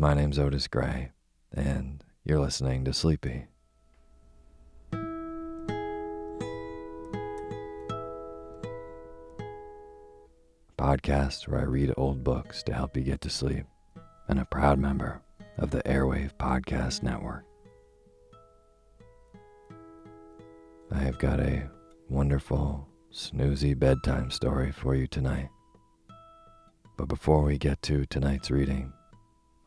my name's Otis Gray, and you're listening to Sleepy. Podcast where I read old books to help you get to sleep, and a proud member of the Airwave Podcast Network. I have got a wonderful, snoozy bedtime story for you tonight. But before we get to tonight's reading,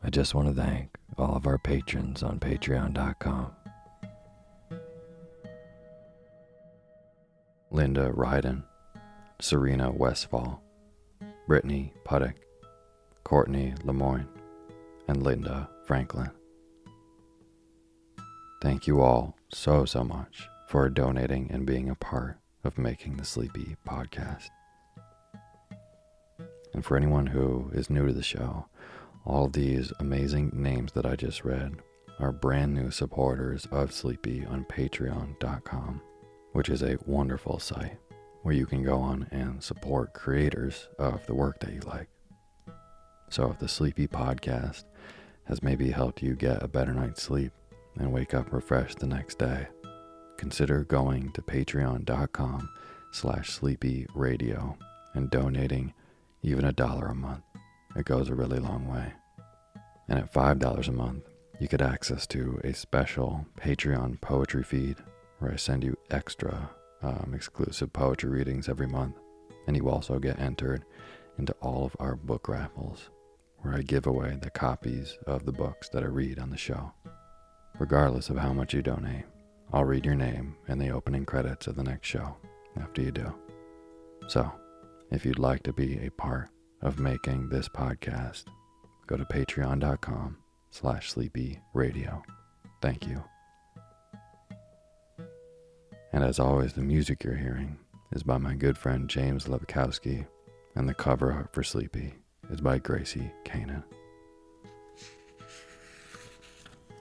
I just want to thank all of our patrons on patreon.com. Linda Ryden, Serena Westfall, Brittany Puttick, Courtney Lemoyne, and Linda Franklin. Thank you all so, so much for donating and being a part of making the Sleepy podcast. And for anyone who is new to the show, all these amazing names that I just read are brand new supporters of Sleepy on patreon.com, which is a wonderful site where you can go on and support creators of the work that you like. So if the Sleepy podcast has maybe helped you get a better night's sleep and wake up refreshed the next day, consider going to patreon.com slash sleepy radio and donating even a dollar a month. It goes a really long way. And at $5 a month, you get access to a special Patreon poetry feed where I send you extra um, exclusive poetry readings every month. And you also get entered into all of our book raffles where I give away the copies of the books that I read on the show. Regardless of how much you donate, I'll read your name in the opening credits of the next show after you do. So, if you'd like to be a part of making this podcast, go to patreon.com slash sleepy radio. Thank you. And as always, the music you're hearing is by my good friend James Levakowski, and the cover art for Sleepy is by Gracie Kanan.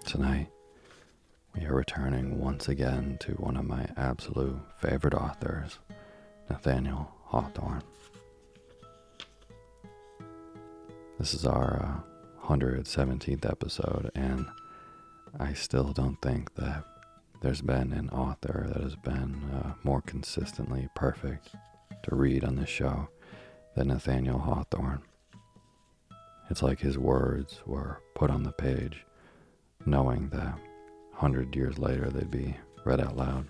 Tonight, we are returning once again to one of my absolute favorite authors, Nathaniel Hawthorne. This is our uh, 117th episode, and I still don't think that there's been an author that has been uh, more consistently perfect to read on this show than Nathaniel Hawthorne. It's like his words were put on the page, knowing that hundred years later they'd be read out loud.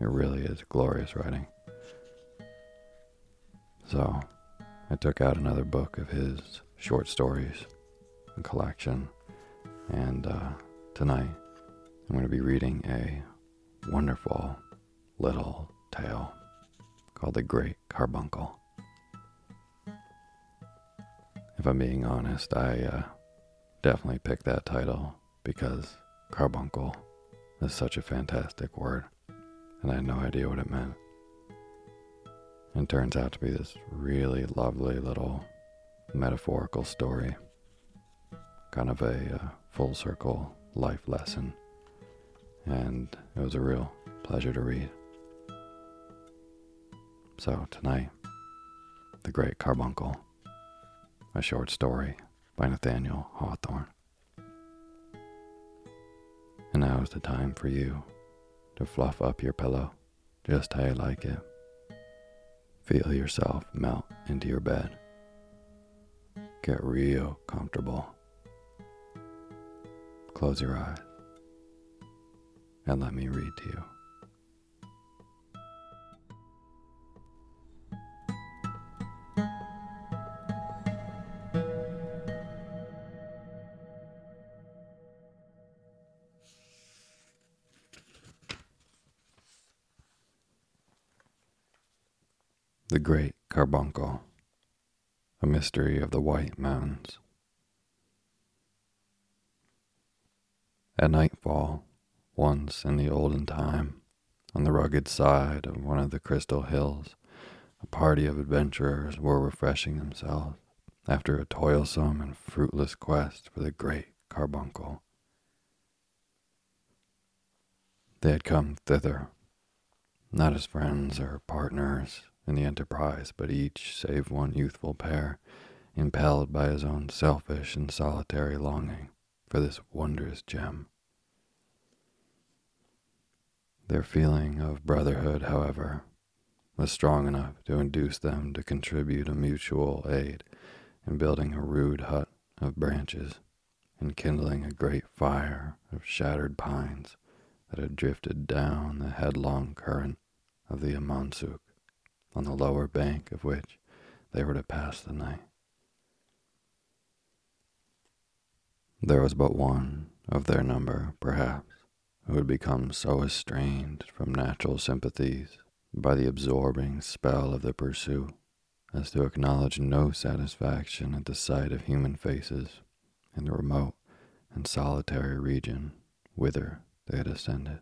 It really is glorious writing. So, I took out another book of his short stories, a collection, and uh, tonight I'm going to be reading a wonderful little tale called The Great Carbuncle. If I'm being honest, I uh, definitely picked that title because carbuncle is such a fantastic word, and I had no idea what it meant. And turns out to be this really lovely little metaphorical story, kind of a uh, full circle life lesson, and it was a real pleasure to read. So, tonight, The Great Carbuncle a short story by Nathaniel Hawthorne. And now is the time for you to fluff up your pillow just how you like it. Feel yourself melt into your bed. Get real comfortable. Close your eyes and let me read to you. The Great Carbuncle, a mystery of the White Mountains. At nightfall, once in the olden time, on the rugged side of one of the crystal hills, a party of adventurers were refreshing themselves after a toilsome and fruitless quest for the Great Carbuncle. They had come thither, not as friends or partners, in the enterprise, but each, save one youthful pair, impelled by his own selfish and solitary longing for this wondrous gem. Their feeling of brotherhood, however, was strong enough to induce them to contribute a mutual aid in building a rude hut of branches and kindling a great fire of shattered pines that had drifted down the headlong current of the Amonoosuck on the lower bank of which they were to pass the night. There was but one of their number, perhaps, who had become so estranged from natural sympathies by the absorbing spell of the pursuit as to acknowledge no satisfaction at the sight of human faces in the remote and solitary region whither they had ascended.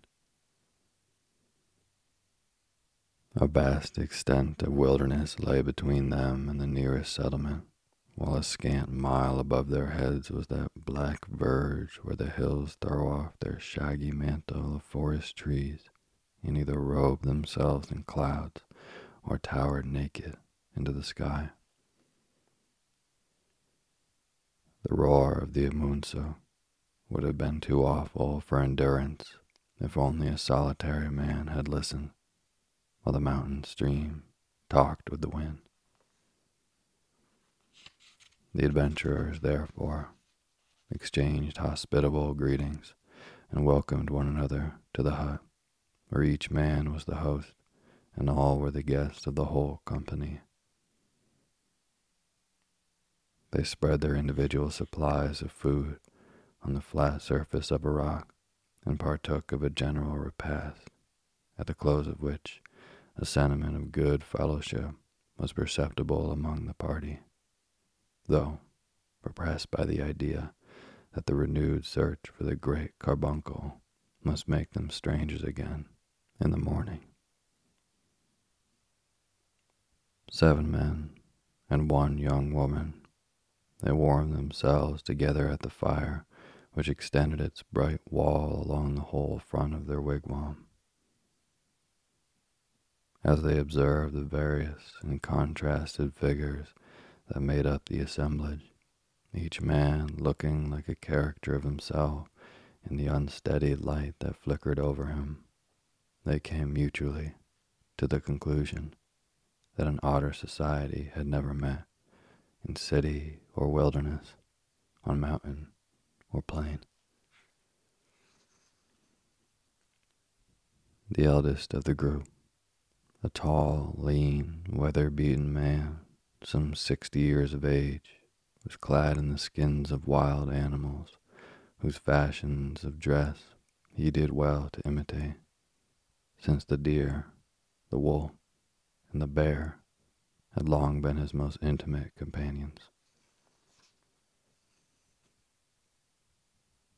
A vast extent of wilderness lay between them and the nearest settlement, while a scant mile above their heads was that black verge where the hills throw off their shaggy mantle of forest trees and either robe themselves in clouds or towered naked into the sky. The roar of the Amonoosuck would have been too awful for endurance if only a solitary man had listened while the mountain stream talked with the wind. The adventurers, therefore, exchanged hospitable greetings and welcomed one another to the hut, where each man was the host and all were the guests of the whole company. They spread their individual supplies of food on the flat surface of a rock and partook of a general repast, at the close of which a sentiment of good fellowship was perceptible among the party, though repressed by the idea that the renewed search for the great carbuncle must make them strangers again in the morning. Seven men and one young woman, they warmed themselves together at the fire which extended its bright wall along the whole front of their wigwam as they observed the various and contrasted figures that made up the assemblage, each man looking like a character of himself in the unsteady light that flickered over him, they came mutually to the conclusion that an odder society had never met in city or wilderness, on mountain or plain. The eldest of the group, a tall, lean, weather beaten man, some sixty years of age, was clad in the skins of wild animals, whose fashions of dress he did well to imitate, since the deer, the wolf, and the bear had long been his most intimate companions.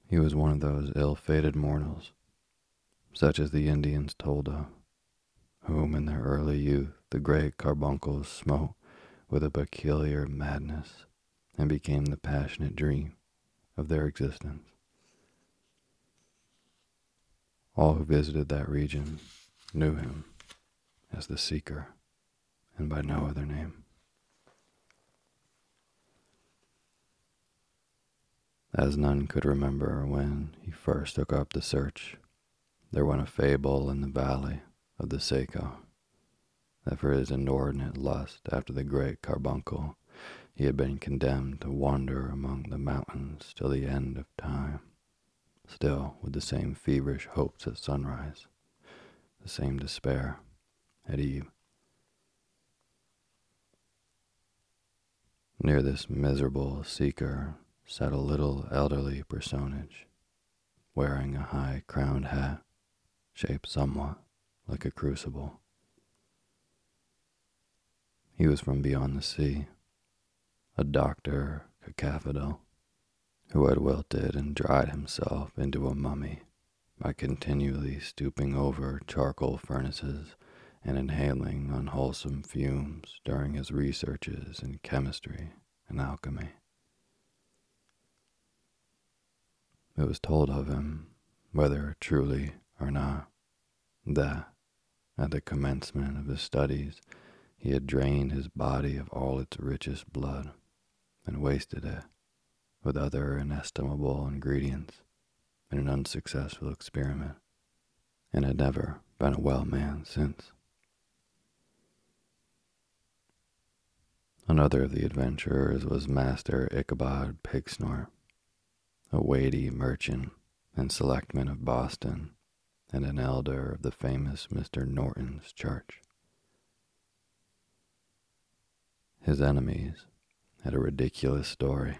He was one of those ill fated mortals, such as the Indians told of, whom in their early youth the great carbuncles smote with a peculiar madness and became the passionate dream of their existence. All who visited that region knew him as the Seeker and by no other name. As none could remember when he first took up the search, there went a fable in the valley of the Saco that for his inordinate lust after the great carbuncle he had been condemned to wander among the mountains till the end of time, still with the same feverish hopes at sunrise, the same despair at eve. Near this miserable seeker sat a little elderly personage, wearing a high crowned hat shaped somewhat like a crucible. He was from beyond the sea a Dr. Cacaphodel, who had wilted and dried himself into a mummy by continually stooping over charcoal furnaces and inhaling unwholesome fumes during his researches in chemistry and alchemy. It was told of him, whether truly or not, that at the commencement of his studies he had drained his body of all its richest blood and wasted it with other inestimable ingredients in an unsuccessful experiment, and had never been a well man since. Another of the adventurers was Master Ichabod Pigsnort, a weighty merchant and selectman of Boston, and an elder of the famous Mr. Norton's church. His enemies had a ridiculous story.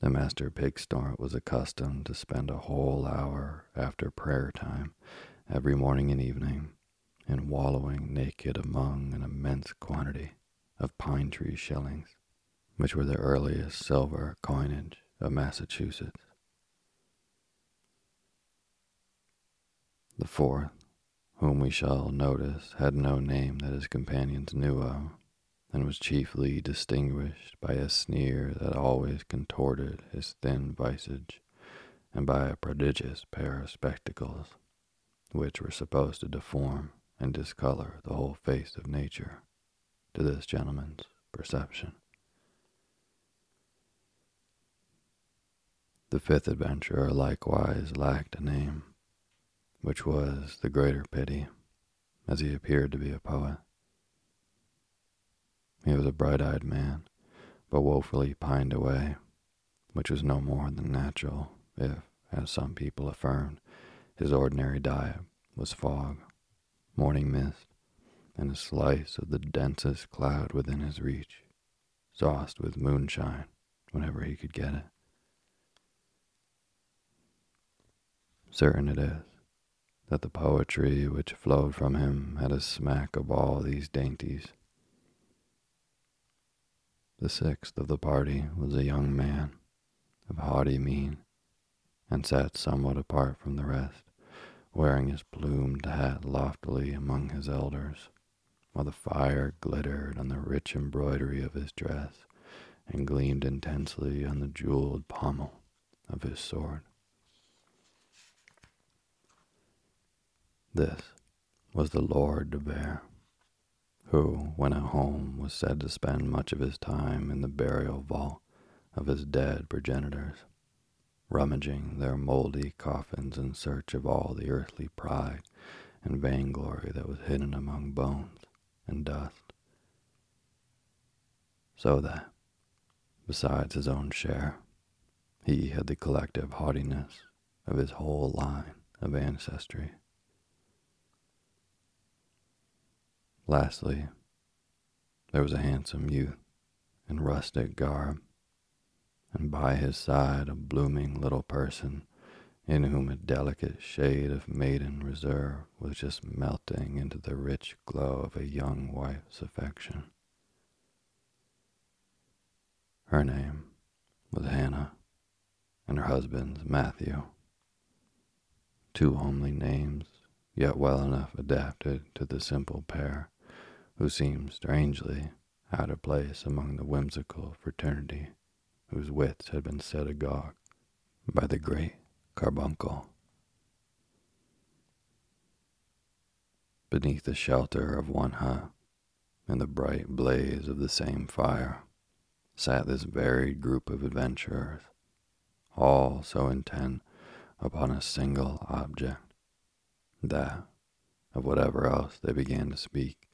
The master Pigsnort was accustomed to spend a whole hour after prayer time every morning and evening in wallowing naked among an immense quantity of pine tree shillings, which were the earliest silver coinage of Massachusetts. The fourth, whom we shall notice, had no name that his companions knew of, and was chiefly distinguished by a sneer that always contorted his thin visage, and by a prodigious pair of spectacles, which were supposed to deform and discolor the whole face of nature, to this gentleman's perception. The fifth adventurer likewise lacked a name, which was the greater pity, as he appeared to be a poet. He was a bright eyed man, but woefully pined away, which was no more than natural if, as some people affirmed, his ordinary diet was fog, morning mist, and a slice of the densest cloud within his reach, sauced with moonshine whenever he could get it. Certain it is that the poetry which flowed from him had a smack of all these dainties the sixth of the party was a young man of haughty mien, and sat somewhat apart from the rest, wearing his plumed hat loftily among his elders, while the fire glittered on the rich embroidery of his dress and gleamed intensely on the jeweled pommel of his sword. This was the Lord de Vere who, when at home, was said to spend much of his time in the burial vault of his dead progenitors, rummaging their moldy coffins in search of all the earthly pride and vainglory that was hidden among bones and dust. So that, besides his own share. He had the collective haughtiness of his whole line of ancestry. Lastly, there was a handsome youth in rustic garb, and by his side a blooming little person in whom a delicate shade of maiden reserve was just melting into the rich glow of a young wife's affection. Her name was Hannah, and her husband's Matthew. Two homely names, yet well enough adapted to the simple pair, who seemed strangely out of place among the whimsical fraternity whose wits had been set agog by the great carbuncle. Beneath the shelter of one hut, in the bright blaze of the same fire, sat this varied group of adventurers, all so intent upon a single object, that, of whatever else they began to speak,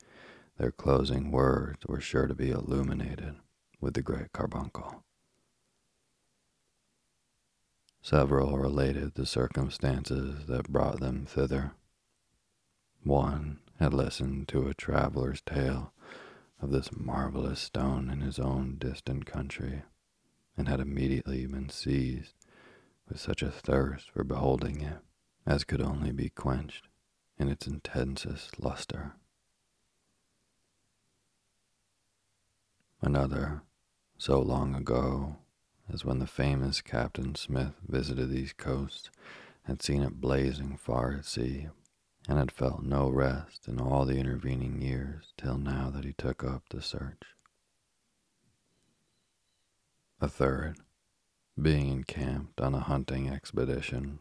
their closing words were sure to be illuminated with the great carbuncle. Several related the circumstances that brought them thither. One had listened to a traveler's tale of this marvelous stone in his own distant country, and had immediately been seized with such a thirst for beholding it as could only be quenched in its intensest luster. Another, so long ago as when the famous Captain Smith visited these coasts, had seen it blazing far at sea, and had felt no rest in all the intervening years till now that he took up the search. A third, being encamped on a hunting expedition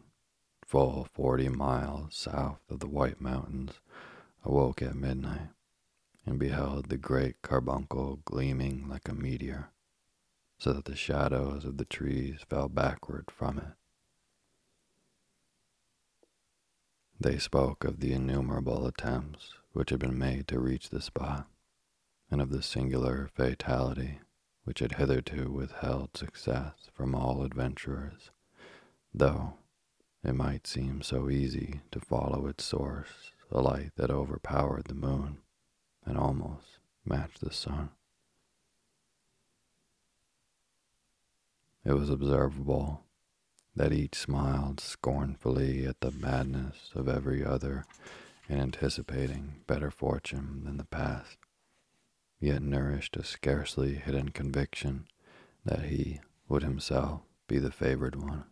full forty miles south of the White Mountains, awoke at midnight and beheld the great carbuncle gleaming like a meteor so that the shadows of the trees fell backward from it. They spoke of the innumerable attempts which had been made to reach the spot, and of the singular fatality which had hitherto withheld success from all adventurers, though it might seem so easy to follow its source, a light that overpowered the moon and almost matched the sun. It was observable that each smiled scornfully at the madness of every other in anticipating better fortune than the past, yet nourished a scarcely hidden conviction that he would himself be the favored one.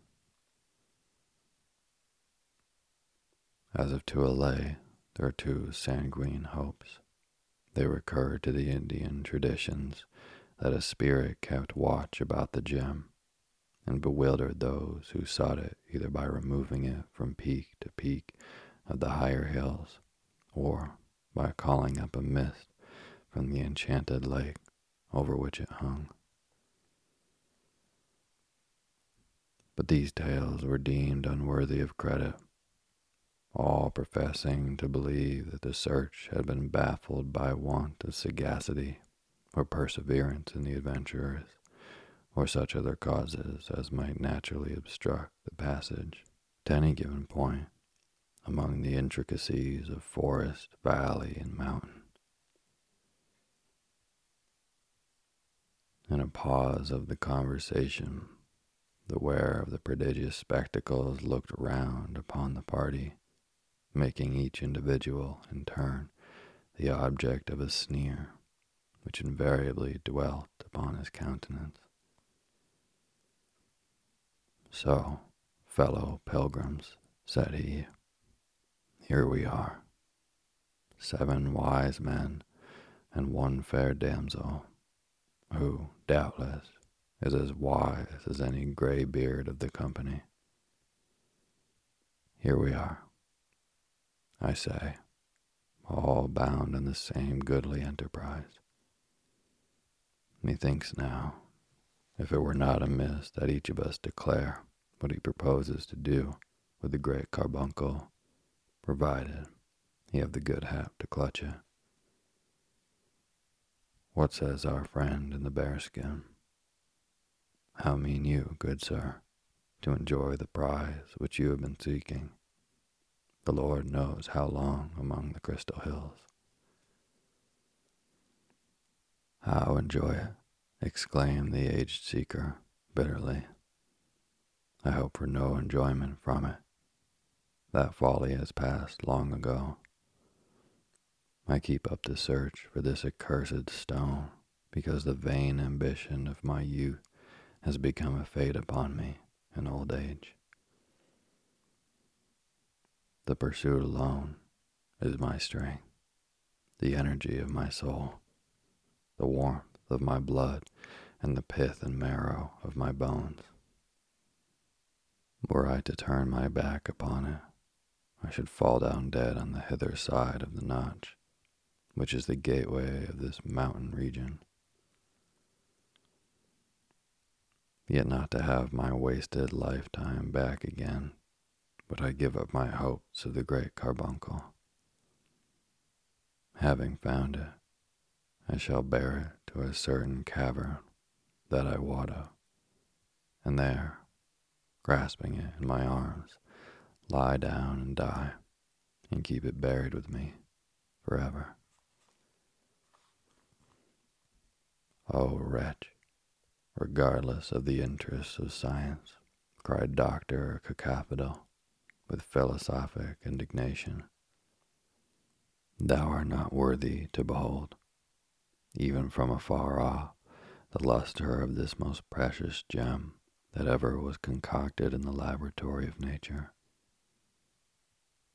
As if to allay their too sanguine hopes, they recurred to the Indian traditions that a spirit kept watch about the gem and bewildered those who sought it either by removing it from peak to peak of the higher hills or by calling up a mist from the enchanted lake over which it hung. But these tales were deemed unworthy of credit, all professing to believe that the search had been baffled by want of sagacity or perseverance in the adventurers or such other causes as might naturally obstruct the passage to any given point among the intricacies of forest, valley, and mountain. In a pause of the conversation, the wearer of the prodigious spectacles looked round upon the party, making each individual, in turn, the object of a sneer which invariably dwelt upon his countenance. So, fellow pilgrims, said he, here we are, seven wise men and one fair damsel, who, doubtless, is as wise as any gray beard of the company. Here we are, I say, all bound in the same goodly enterprise. Methinks now if it were not amiss that each of us declare what he proposes to do with the great carbuncle, provided he have the good hap to clutch it. What says our friend in the bearskin? How mean you, good sir, to enjoy the prize which you have been seeking? The Lord knows how long among the crystal hills. How enjoy it? exclaimed the aged seeker bitterly. I hope for no enjoyment from it. That folly has passed long ago. I keep up the search for this accursed stone because the vain ambition of my youth has become a fate upon me in old age. The pursuit alone is my strength, the energy of my soul, the warmth of my blood, and the pith and marrow of my bones. Were I to turn my back upon it, I should fall down dead on the hither side of the notch, which is the gateway of this mountain region. Yet not to have my wasted lifetime back again, but I give up my hopes of the great carbuncle. Having found it, I shall bear it to a certain cavern that I of, and there, grasping it in my arms, lie down and die, and keep it buried with me forever. Oh, wretch, regardless of the interests of science, cried Dr. Cacaphodel with philosophic indignation. Thou art not worthy to behold, even from afar off, the luster of this most precious gem that ever was concocted in the laboratory of nature.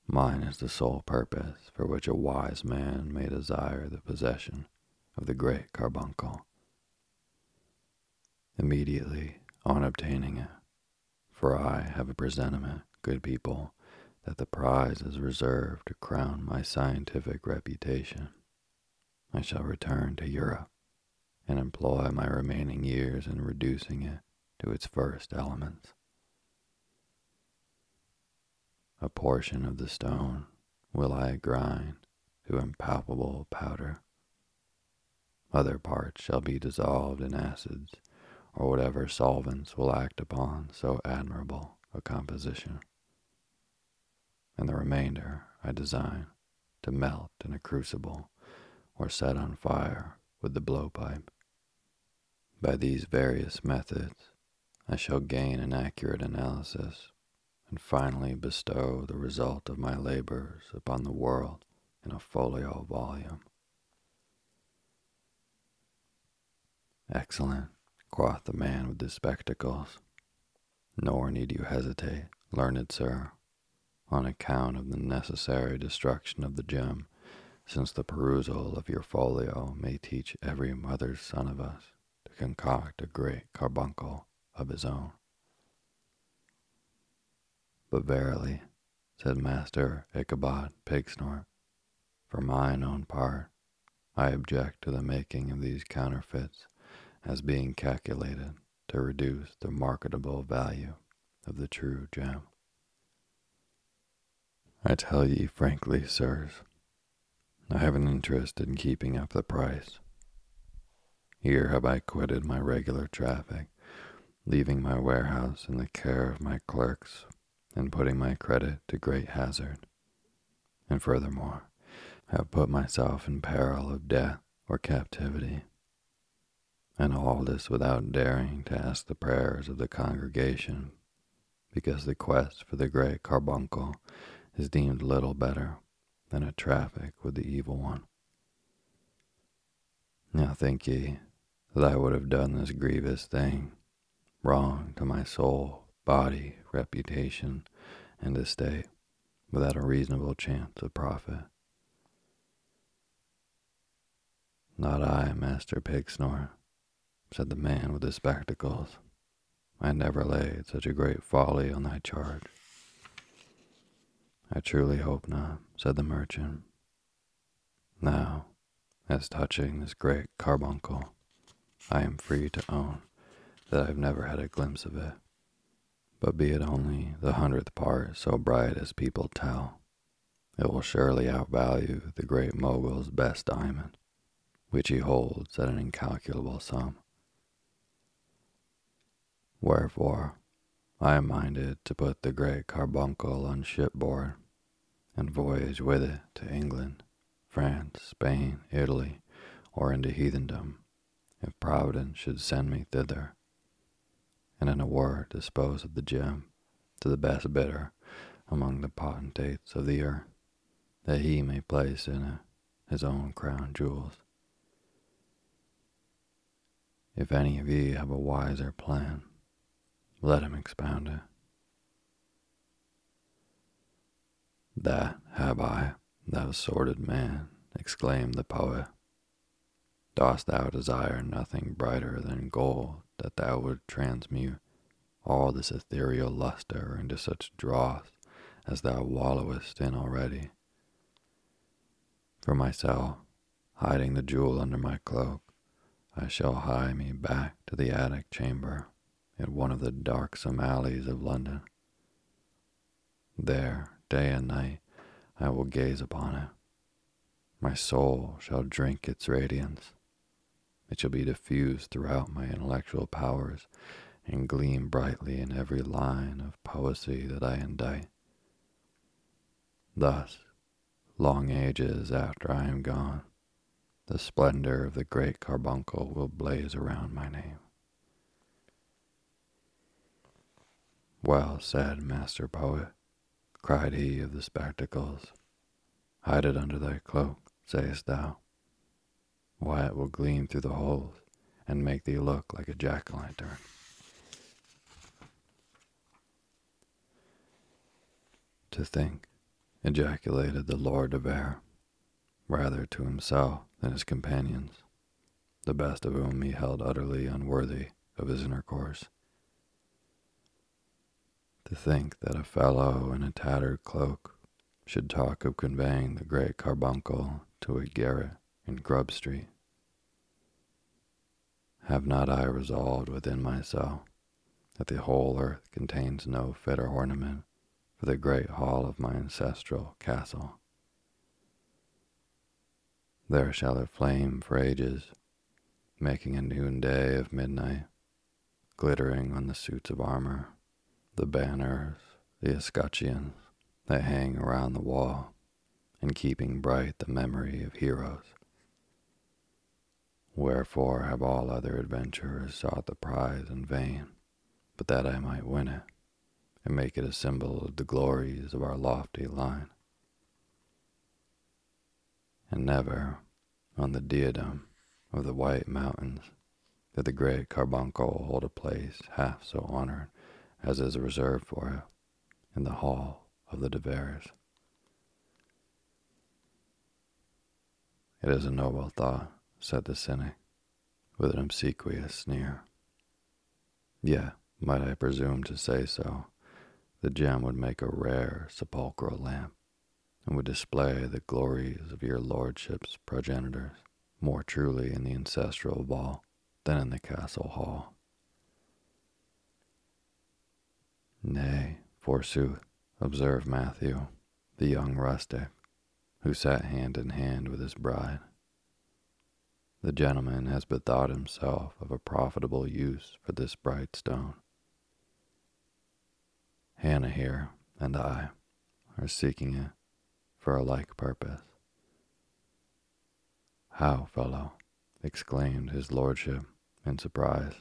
Mine is the sole purpose for which a wise man may desire the possession of the great carbuncle. Immediately on obtaining it, for I have a presentiment, good people, that the prize is reserved to crown my scientific reputation, I shall return to Europe and employ my remaining years in reducing it to its first elements. A portion of the stone will I grind to impalpable powder. Other parts shall be dissolved in acids or whatever solvents will act upon so admirable a composition. And the remainder I design to melt in a crucible or set on fire with the blowpipe. By these various methods, I shall gain an accurate analysis and finally bestow the result of my labors upon the world in a folio volume. Excellent, quoth the man with the spectacles. Nor need you hesitate, learned sir, on account of the necessary destruction of the gem, since the perusal of your folio may teach every mother's son of us to concoct a great carbuncle of his own. But verily, said Master Ichabod Pigsnort, for mine own part, I object to the making of these counterfeits as being calculated to reduce the marketable value of the true gem. I tell ye frankly, sirs, I have an interest in keeping up the price here have I quitted my regular traffic, leaving my warehouse in the care of my clerks and putting my credit to great hazard. And furthermore, have put myself in peril of death or captivity. And all this without daring to ask the prayers of the congregation, because the quest for the great carbuncle is deemed little better than a traffic with the evil one. Now think ye that I would have done this grievous thing, wrong to my soul, body, reputation, and estate, without a reasonable chance of profit. Not I, Master Pigsnort, said the man with the spectacles. I never laid such a great folly on thy charge. I truly hope not, said the merchant. Now, as touching this great carbuncle, I am free to own that I've never had a glimpse of it. But be it only the hundredth part so bright as people tell, it will surely outvalue the great mogul's best diamond, which he holds at an incalculable sum. Wherefore, I am minded to put the great carbuncle on shipboard and voyage with it to England, France, Spain, Italy, or into heathendom, if Providence should send me thither, and in a word dispose of the gem to the best bidder among the potentates of the earth, that he may place in it his own crown jewels. If any of ye have a wiser plan, let him expound it. That have I, thou sordid man, exclaimed the poet. Dost thou desire nothing brighter than gold that thou would transmute all this ethereal luster into such dross as thou wallowest in already? For myself, hiding the jewel under my cloak, I shall hie me back to the attic chamber in one of the darksome alleys of London. There, day and night, I will gaze upon it. My soul shall drink its radiance. It shall be diffused throughout my intellectual powers and gleam brightly in every line of poesy that I indite. Thus, long ages after I am gone, the splendor of the great carbuncle will blaze around my name. Well said, master poet, cried he of the spectacles. Hide it under thy cloak, sayest thou. Why, it will gleam through the holes and make thee look like a jack o' lantern. To think, ejaculated the Lord de Vere, rather to himself than his companions, the best of whom he held utterly unworthy of his intercourse. To think that a fellow in a tattered cloak should talk of conveying the great carbuncle to a garret in Grub Street. Have not I resolved within myself that the whole earth contains no fitter ornament for the great hall of my ancestral castle? There shall it flame for ages, making a noonday of midnight, glittering on the suits of armor the banners, the escutcheons that hang around the wall, and keeping bright the memory of heroes. Wherefore have all other adventurers sought the prize in vain, but that I might win it, and make it a symbol of the glories of our lofty line. And never, on the diadem of the white mountains, did the great carbuncle hold a place half so honored as is reserved for it in the hall of the De Veres. It is a noble thought, said the cynic, with an obsequious sneer. Yet, might I presume to say so, the gem would make a rare sepulchral lamp, and would display the glories of your lordship's progenitors more truly in the ancestral vault than in the castle hall. Nay, forsooth, observed Matthew, the young rustic, who sat hand in hand with his bride. The gentleman has bethought himself of a profitable use for this bright stone. Hannah here and I are seeking it for a like purpose. How, fellow? exclaimed his lordship in surprise.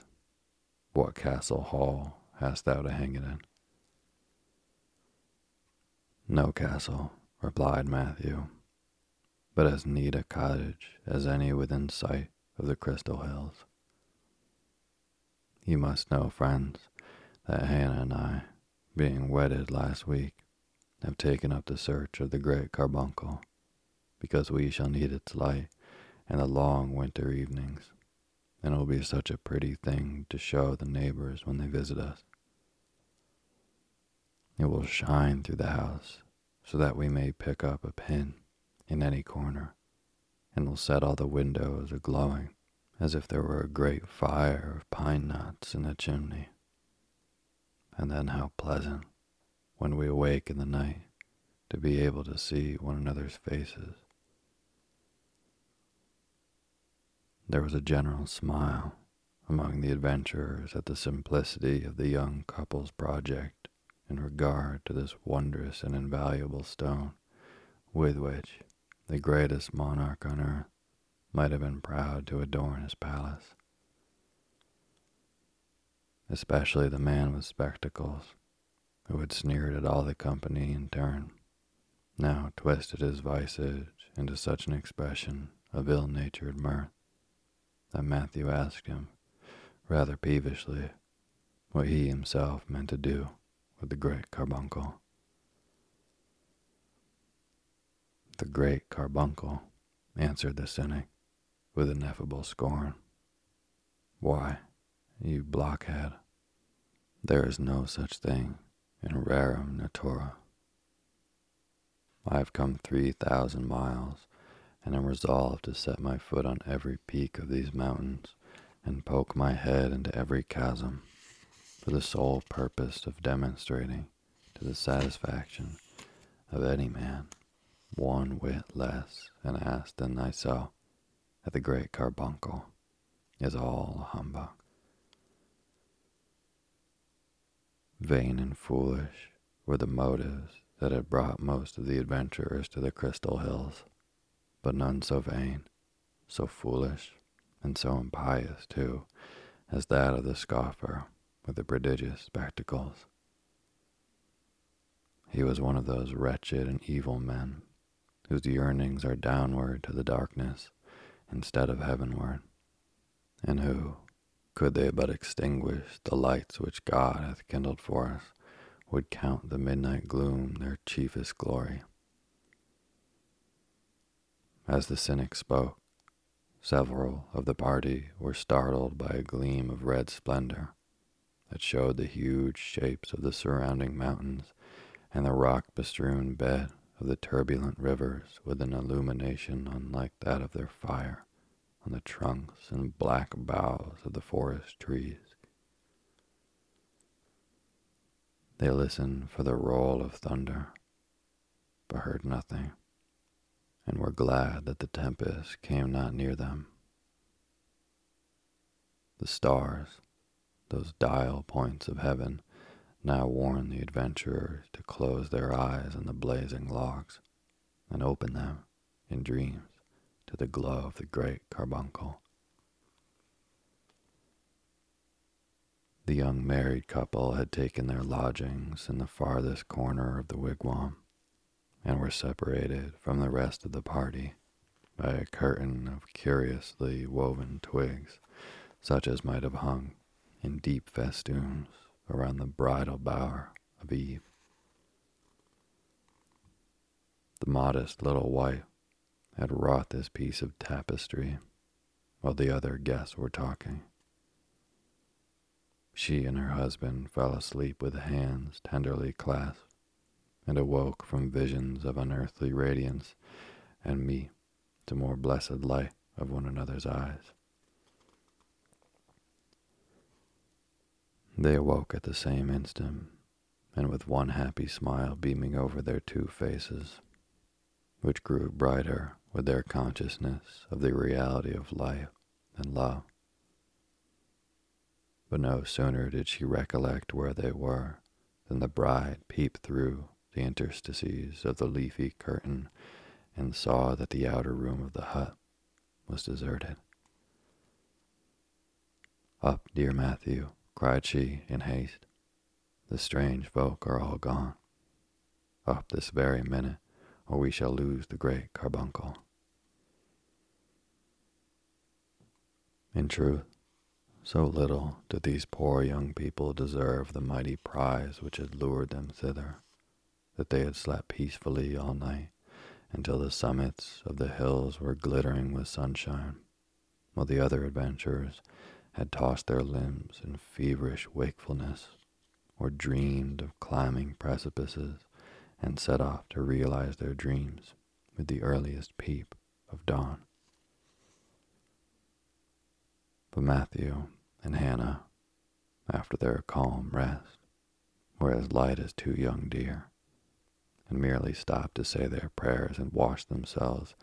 What castle hall hast thou to hang it in? No castle, replied Matthew, but as neat a cottage as any within sight of the Crystal Hills. You must know, friends, that Hannah and I, being wedded last week, have taken up the search of the great carbuncle, because we shall need its light in the long winter evenings, and it will be such a pretty thing to show the neighbors when they visit us. It will shine through the house so that we may pick up a pin in any corner, and will set all the windows a glowing as if there were a great fire of pine knots in the chimney. And then how pleasant, when we awake in the night, to be able to see one another's faces. There was a general smile among the adventurers at the simplicity of the young couple's project in regard to this wondrous and invaluable stone with which the greatest monarch on earth might have been proud to adorn his palace. Especially the man with spectacles, who had sneered at all the company in turn, now twisted his visage into such an expression of ill-natured mirth that Matthew asked him, rather peevishly, what he himself meant to do with the great carbuncle. The great carbuncle, answered the cynic with ineffable scorn. Why, you blockhead, there is no such thing in rerum natura. I have come three thousand miles and am resolved to set my foot on every peak of these mountains and poke my head into every chasm for the sole purpose of demonstrating to the satisfaction of any man one whit less an ass than thyself that the great carbuncle is all a humbug. Vain and foolish were the motives that had brought most of the adventurers to the Crystal Hills, but none so vain, so foolish, and so impious, too, as that of the scoffer with the prodigious spectacles. He was one of those wretched and evil men whose yearnings are downward to the darkness instead of heavenward, and who, could they but extinguish the lights which God hath kindled for us, would count the midnight gloom their chiefest glory. As the cynic spoke, several of the party were startled by a gleam of red splendor that showed the huge shapes of the surrounding mountains and the rock bestrewn bed of the turbulent rivers with an illumination unlike that of their fire on the trunks and black boughs of the forest trees. They listened for the roll of thunder, but heard nothing, and were glad that the tempest came not near them. The stars, those dial points of heaven, now warn the adventurers to close their eyes on the blazing logs and open them in dreams to the glow of the great carbuncle. The young married couple had taken their lodgings in the farthest corner of the wigwam and were separated from the rest of the party by a curtain of curiously woven twigs, such as might have hung in deep festoons around the bridal bower of Eve. The modest little wife had wrought this piece of tapestry while the other guests were talking. She and her husband fell asleep with hands tenderly clasped and awoke from visions of unearthly radiance and me to more blessed light of one another's eyes. They awoke at the same instant, and with one happy smile beaming over their two faces, which grew brighter with their consciousness of the reality of life and love. But no sooner did she recollect where they were than the bride peeped through the interstices of the leafy curtain and saw that the outer room of the hut was deserted. Up, dear Matthew, cried she in haste. The strange folk are all gone. Up this very minute, or we shall lose the great carbuncle. In truth, so little did these poor young people deserve the mighty prize which had lured them thither, that they had slept peacefully all night until the summits of the hills were glittering with sunshine, while the other adventurers had tossed their limbs in feverish wakefulness, or dreamed of climbing precipices and set off to realize their dreams with the earliest peep of dawn. But Matthew and Hannah, after their calm rest, were as light as two young deer, and merely stopped to say their prayers and wash themselves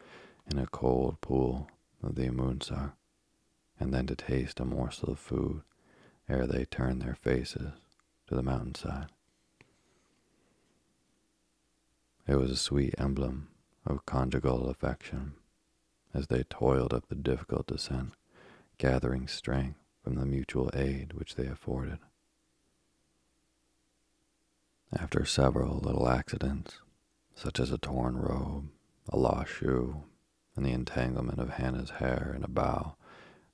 in a cold pool of the Amonoosuck and then to taste a morsel of food ere they turned their faces to the mountainside. It was a sweet emblem of conjugal affection as they toiled up the difficult descent, gathering strength from the mutual aid which they afforded. After several little accidents, such as a torn robe, a lost shoe, and the entanglement of Hannah's hair in a bough,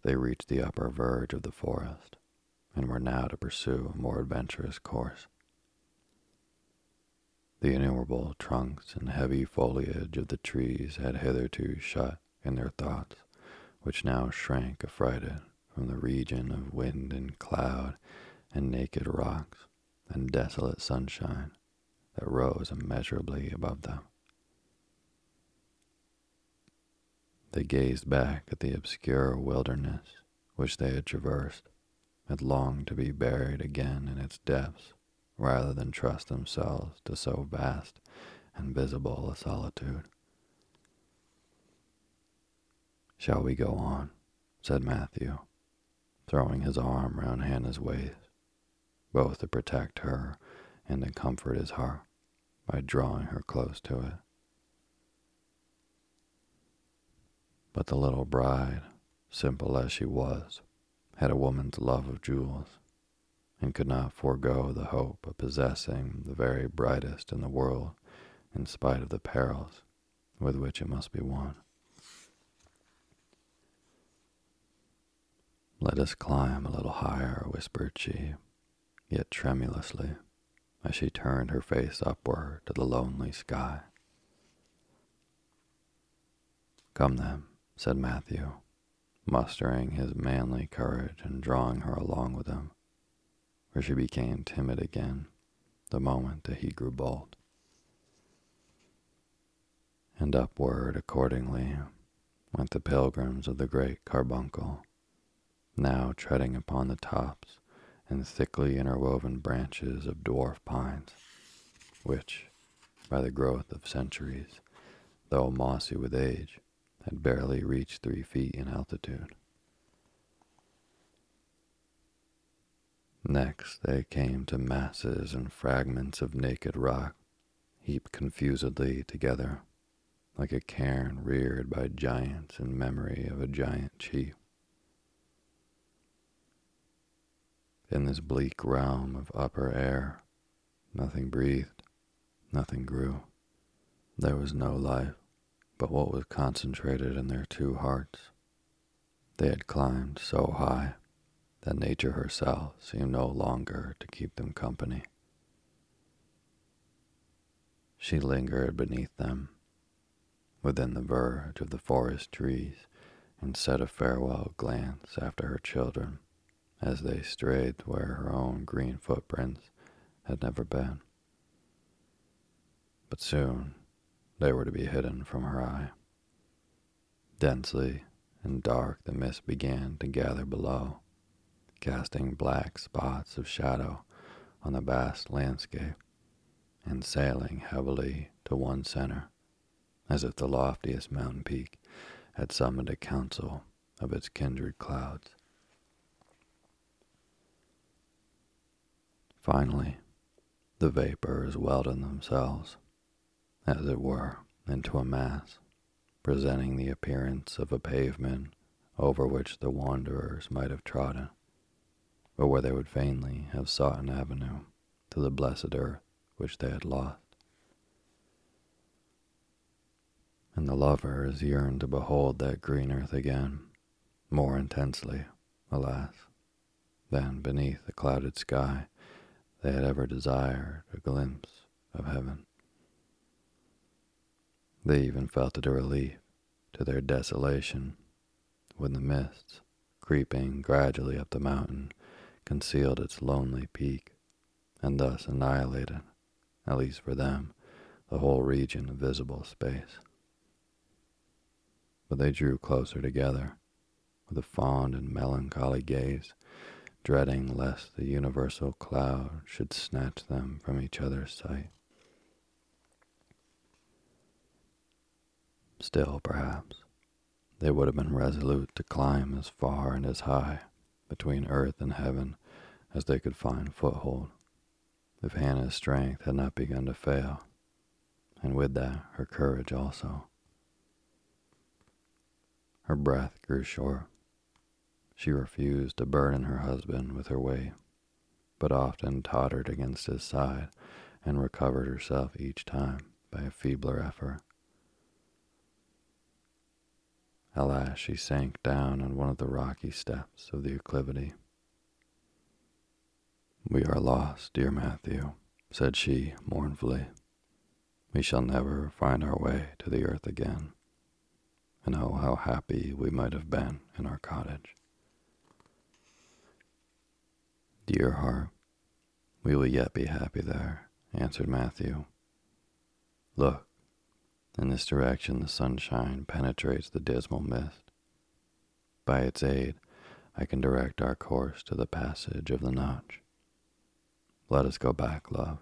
they reached the upper verge of the forest and were now to pursue a more adventurous course. The innumerable trunks and heavy foliage of the trees had hitherto shut in their thoughts, which now shrank affrighted from the region of wind and cloud and naked rocks and desolate sunshine that rose immeasurably above them. They gazed back at the obscure wilderness which they had traversed, and longed to be buried again in its depths rather than trust themselves to so vast and visible a solitude. Shall we go on? said Matthew, throwing his arm round Hannah's waist both to protect her and to comfort his heart by drawing her close to it. But the little bride, simple as she was, had a woman's love of jewels and could not forego the hope of possessing the very brightest in the world in spite of the perils with which it must be won. Let us climb a little higher, whispered she yet tremulously, as she turned her face upward to the lonely sky. Come then, said Matthew, mustering his manly courage and drawing her along with him, for she became timid again the moment that he grew bold. And upward, accordingly, went the pilgrims of the great carbuncle, now treading upon the tops and thickly interwoven branches of dwarf pines, which, by the growth of centuries, though mossy with age, had barely reached three feet in altitude. Next, they came to masses and fragments of naked rock, heaped confusedly together, like a cairn reared by giants in memory of a giant chief. In this bleak realm of upper air, nothing breathed, nothing grew. There was no life but what was concentrated in their two hearts. They had climbed so high that nature herself seemed no longer to keep them company. She lingered beneath them, within the verge of the forest trees, and said a farewell glance after her children as they strayed where her own green footprints had never been. But soon they were to be hidden from her eye. Densely and dark the mist began to gather below, casting black spots of shadow on the vast landscape and sailing heavily to one center, as if the loftiest mountain peak had summoned a council of its kindred clouds. Finally, the vapors welded themselves, as it were, into a mass, presenting the appearance of a pavement over which the wanderers might have trodden, or where they would vainly have sought an avenue to the blessed earth which they had lost. And the lovers yearned to behold that green earth again, more intensely, alas, than beneath the clouded sky they had ever desired a glimpse of heaven. They even felt it a relief to their desolation when the mists, creeping gradually up the mountain, concealed its lonely peak and thus annihilated, at least for them, the whole region of visible space. But they drew closer together with a fond and melancholy gaze dreading lest the universal cloud should snatch them from each other's sight. Still, perhaps, they would have been resolute to climb as far and as high between earth and heaven as they could find foothold, if Hannah's strength had not begun to fail, and with that her courage also. Her breath grew short. She refused to burden her husband with her weight, but often tottered against his side and recovered herself each time by a feebler effort. At last she sank down on one of the rocky steps of the acclivity. We are lost, dear Matthew, said she mournfully. We shall never find our way to the earth again and oh, how happy we might have been in our cottage. Dear heart, we will yet be happy there, answered Matthew. Look, in this direction the sunshine penetrates the dismal mist. By its aid, I can direct our course to the passage of the notch. Let us go back, love,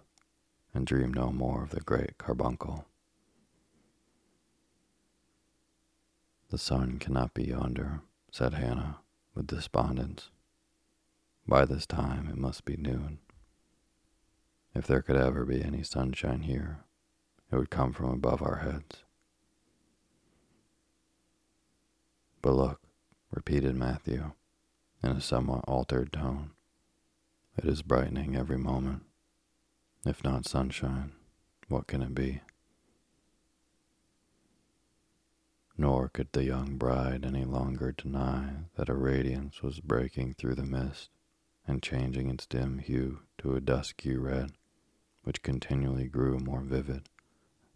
and dream no more of the great carbuncle. The sun cannot be yonder, said Hannah with despondence. By this time it must be noon. If there could ever be any sunshine here, it would come from above our heads. But look, repeated Matthew in a somewhat altered tone. It is brightening every moment. If not sunshine, what can it be? Nor could the young bride any longer deny that a radiance was breaking through the mist and changing its dim hue to a dusky red, which continually grew more vivid,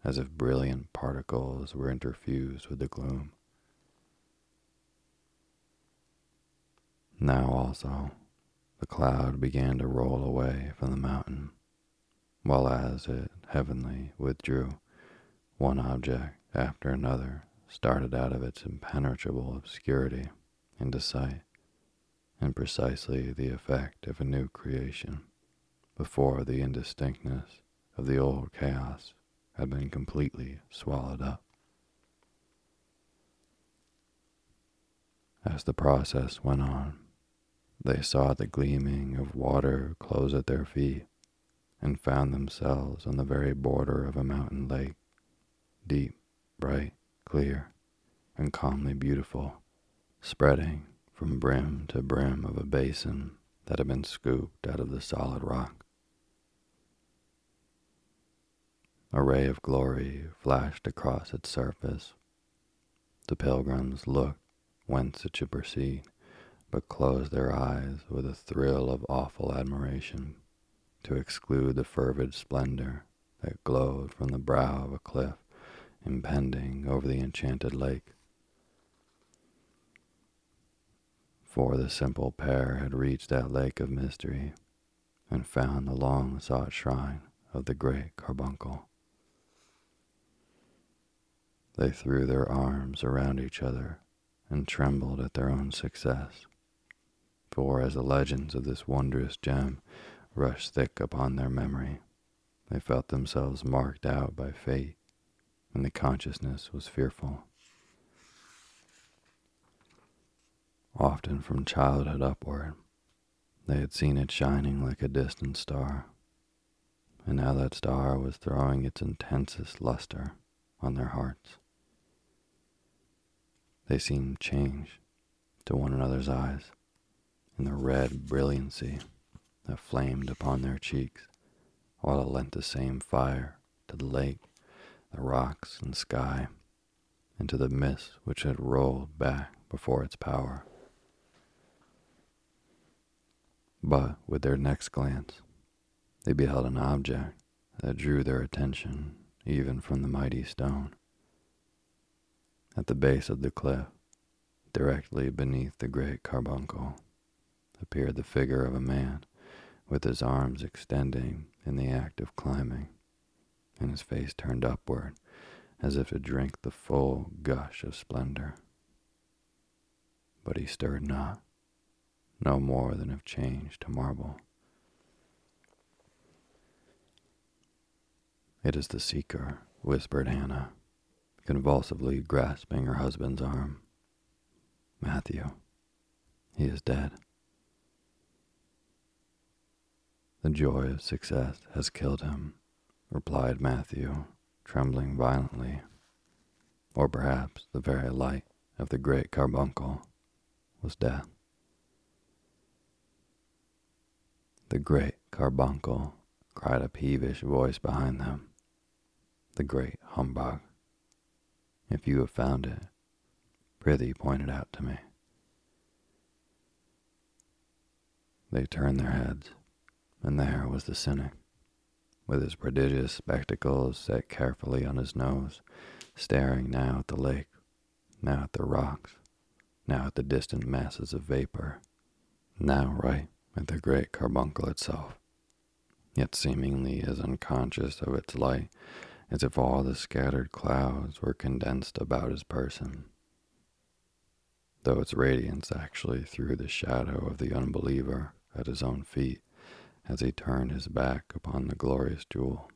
as if brilliant particles were interfused with the gloom. Now also the cloud began to roll away from the mountain, while as it heavenly withdrew, one object after another started out of its impenetrable obscurity into sight, and precisely the effect of a new creation, before the indistinctness of the old chaos had been completely swallowed up. As the process went on, they saw the gleaming of water close at their feet and found themselves on the very border of a mountain lake, deep, bright, clear, and calmly beautiful, spreading from brim to brim of a basin that had been scooped out of the solid rock. A ray of glory flashed across its surface. The pilgrims looked whence it should proceed, but closed their eyes with a thrill of awful admiration to exclude the fervid splendor that glowed from the brow of a cliff impending over the enchanted lake. For the simple pair had reached that lake of mystery and found the long sought shrine of the great carbuncle. They threw their arms around each other and trembled at their own success. For as the legends of this wondrous gem rushed thick upon their memory, they felt themselves marked out by fate and the consciousness was fearful. Often from childhood upward, they had seen it shining like a distant star, and now that star was throwing its intensest luster on their hearts. They seemed changed to one another's eyes in the red brilliancy that flamed upon their cheeks, while it lent the same fire to the lake the rocks and sky, and to the mist which had rolled back before its power. But with their next glance, they beheld an object that drew their attention even from the mighty stone. At the base of the cliff, directly beneath the great carbuncle, appeared the figure of a man with his arms extending in the act of climbing and his face turned upward as if to drink the full gush of splendor. But he stirred not, no more than if changed to marble. It is the seeker, whispered Hannah, convulsively grasping her husband's arm Matthew, he is dead. The joy of success has killed him, replied Matthew, trembling violently. Or perhaps the very light of the great carbuncle was death. The great carbuncle, cried a peevish voice behind them. The great humbug. If you have found it, prithee point it out to me. They turned their heads, and there was the cynic, with his prodigious spectacles set carefully on his nose, staring now at the lake, now at the rocks, now at the distant masses of vapor, now right at the great carbuncle itself, yet seemingly as unconscious of its light as if all the scattered clouds were condensed about his person, though its radiance actually threw the shadow of the unbeliever at his own feet as he turned his back upon the glorious jewel.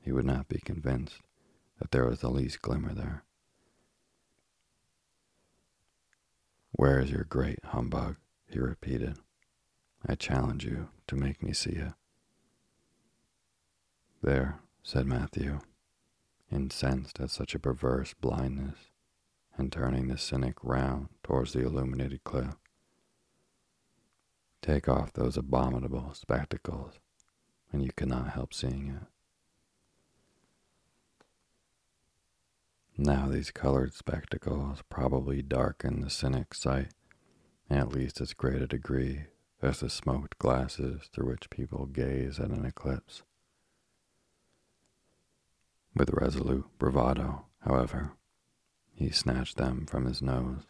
He would not be convinced that there was the least glimmer there. Where is your great humbug? he repeated. I challenge you to make me see it. There, said Matthew, incensed at such a perverse blindness, and turning the cynic round towards the illuminated cliff. Take off those abominable spectacles, and you cannot help seeing it. Now these colored spectacles probably darken the cynic's sight in at least as great a degree as the smoked glasses through which people gaze at an eclipse. With resolute bravado, however, he snatched them from his nose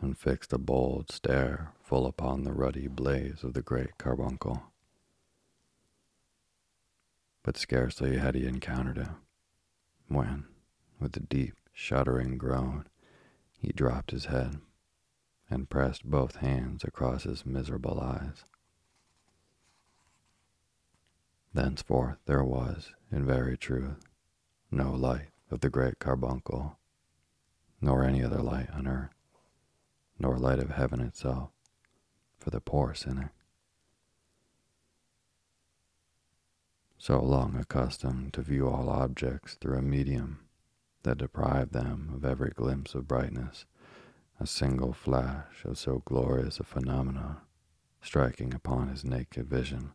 and fixed a bold stare full upon the ruddy blaze of the great carbuncle. But scarcely had he encountered it when, with a deep, shuddering groan, he dropped his head and pressed both hands across his miserable eyes. Thenceforth there was, in very truth, no light of the great carbuncle, nor any other light on earth, nor light of heaven itself, for the poor sinner. So long accustomed to view all objects through a medium that deprived them of every glimpse of brightness, a single flash of so glorious a phenomenon striking upon his naked vision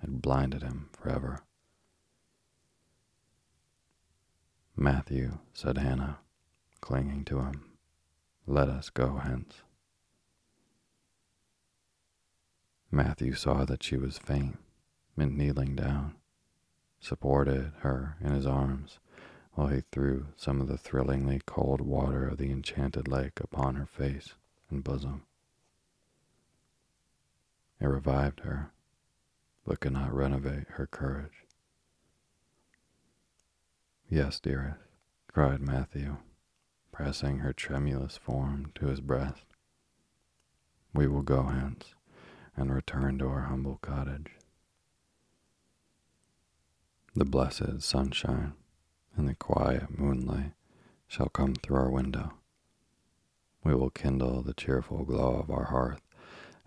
had blinded him forever. Matthew, said Hannah, clinging to him, let us go hence. Matthew saw that she was faint, and kneeling down, supported her in his arms while he threw some of the thrillingly cold water of the enchanted lake upon her face and bosom. It revived her, but could not renovate her courage. Yes, dearest, cried Matthew, pressing her tremulous form to his breast. We will go hence and return to our humble cottage. The blessed sunshine and the quiet moonlight shall come through our window. We will kindle the cheerful glow of our hearth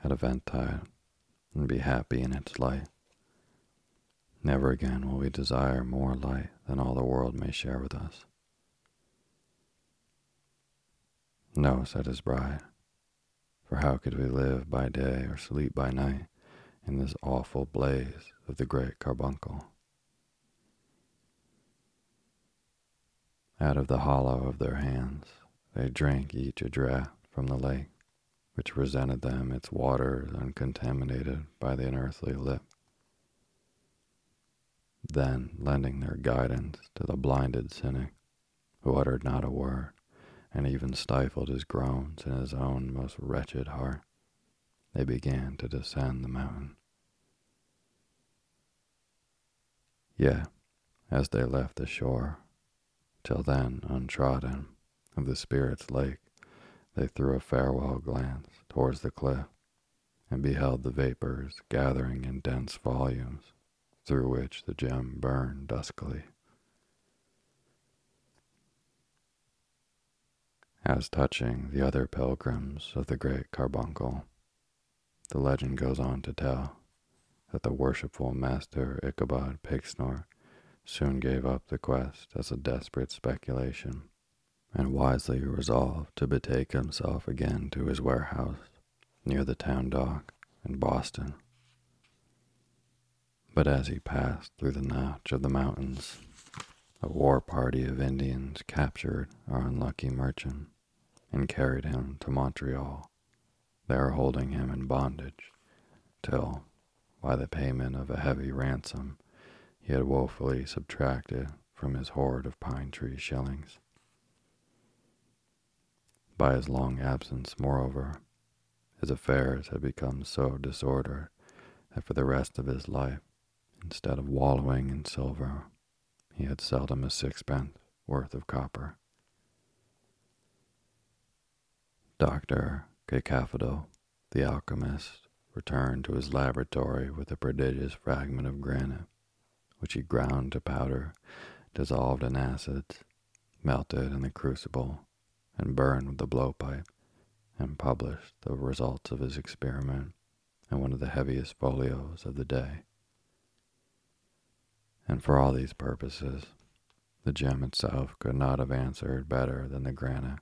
at eventide and be happy in its light. Never again will we desire more light than all the world may share with us. No, said his bride, for how could we live by day or sleep by night in this awful blaze of the great carbuncle? Out of the hollow of their hands, they drank each a draught from the lake, which presented them its waters uncontaminated by the unearthly lip. Then, lending their guidance to the blinded cynic, who uttered not a word, and even stifled his groans in his own most wretched heart, they began to descend the mountain. Yet, as they left the shore, till then untrodden, of the Spirit's lake, they threw a farewell glance towards the cliff and beheld the vapors gathering in dense volumes through which the gem burned duskily. As touching the other pilgrims of the great carbuncle, the legend goes on to tell that the worshipful master Ichabod Pigsnort soon gave up the quest as a desperate speculation and wisely resolved to betake himself again to his warehouse near the town dock in Boston. But as he passed through the notch of the mountains, a war party of Indians captured our unlucky merchant and carried him to Montreal, there holding him in bondage till, by the payment of a heavy ransom, he had woefully subtracted from his hoard of pine tree shillings. By his long absence, moreover, his affairs had become so disordered that for the rest of his life, instead of wallowing in silver, he had seldom a sixpence worth of copper. Dr. Cacaphodel, the alchemist, returned to his laboratory with a prodigious fragment of granite, which he ground to powder, dissolved in acids, melted in the crucible, and burned with the blowpipe, and published the results of his experiment in one of the heaviest folios of the day. And for all these purposes, the gem itself could not have answered better than the granite.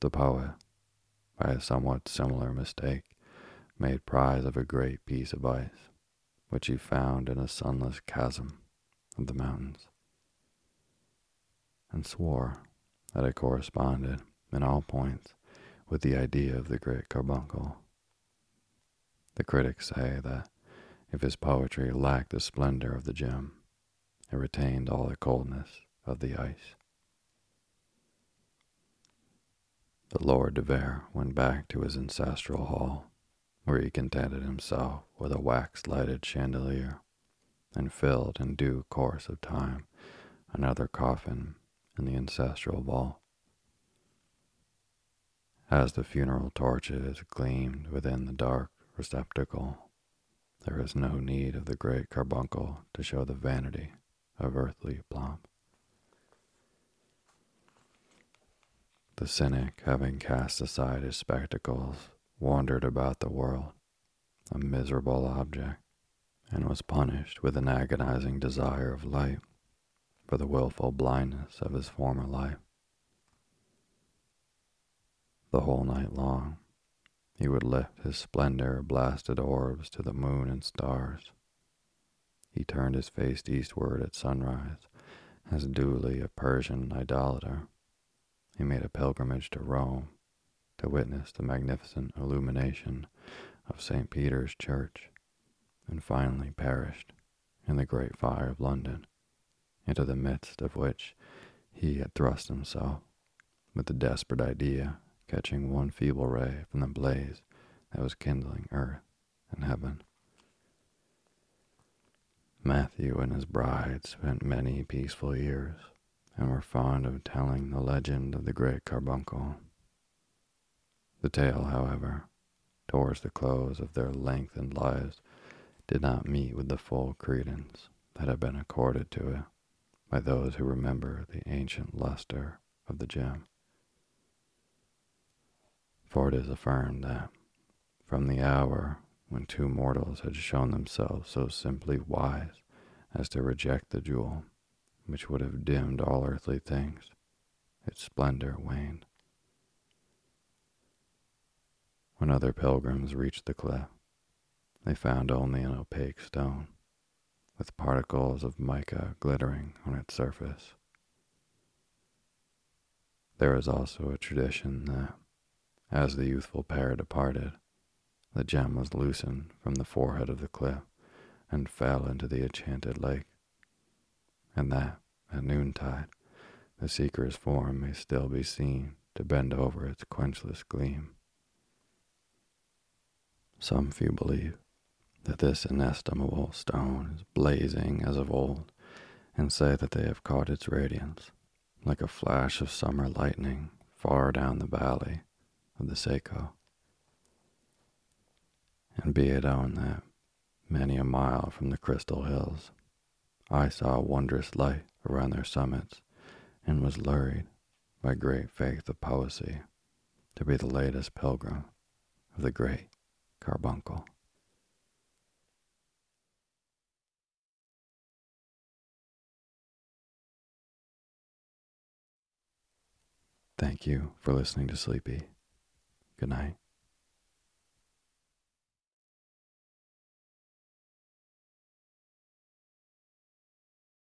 The poet, by a somewhat similar mistake, made prize of a great piece of ice, which he found in a sunless chasm of the mountains, and swore that it corresponded in all points with the idea of the great carbuncle. The critics say that if his poetry lacked the splendor of the gem, it retained all the coldness of the ice. The Lord de Vere went back to his ancestral hall, where he contented himself with a wax lighted chandelier, and filled in due course of time another coffin in the ancestral vault. As the funeral torches gleamed within the dark receptacle, there is no need of the great carbuncle to show the vanity of earthly pomp. The cynic, having cast aside his spectacles, wandered about the world, a miserable object, and was punished with an agonizing desire of light for the wilful blindness of his former life. The whole night long, he would lift his splendor blasted orbs to the moon and stars. He turned his face eastward at sunrise, as duly a Persian idolater. He made a pilgrimage to Rome to witness the magnificent illumination of St. Peter's Church, and finally perished in the great fire of London, into the midst of which he had thrust himself with the desperate idea catching one feeble ray from the blaze that was kindling earth and heaven. Matthew and his bride spent many peaceful years and were fond of telling the legend of the great carbuncle. The tale, however, towards the close of their lengthened lives, did not meet with the full credence that had been accorded to it by those who remember the ancient luster of the gem for it is affirmed that from the hour when two mortals had shown themselves so simply wise as to reject the jewel, which would have dimmed all earthly things, its splendor waned. When other pilgrims reached the cliff, they found only an opaque stone, with particles of mica glittering on its surface. There is also a tradition that as the youthful pair departed, the gem was loosened from the forehead of the cliff and fell into the enchanted lake, and that, at noontide, the seeker's form may still be seen to bend over its quenchless gleam. Some few believe that this inestimable stone is blazing as of old, and say that they have caught its radiance, like a flash of summer lightning, far down the valley of the Saco, and be it owned that many a mile from the crystal hills I saw a wondrous light around their summits and was lured by great faith of poesy to be the latest pilgrim of the great carbuncle. Thank you for listening to Sleepy. Good night.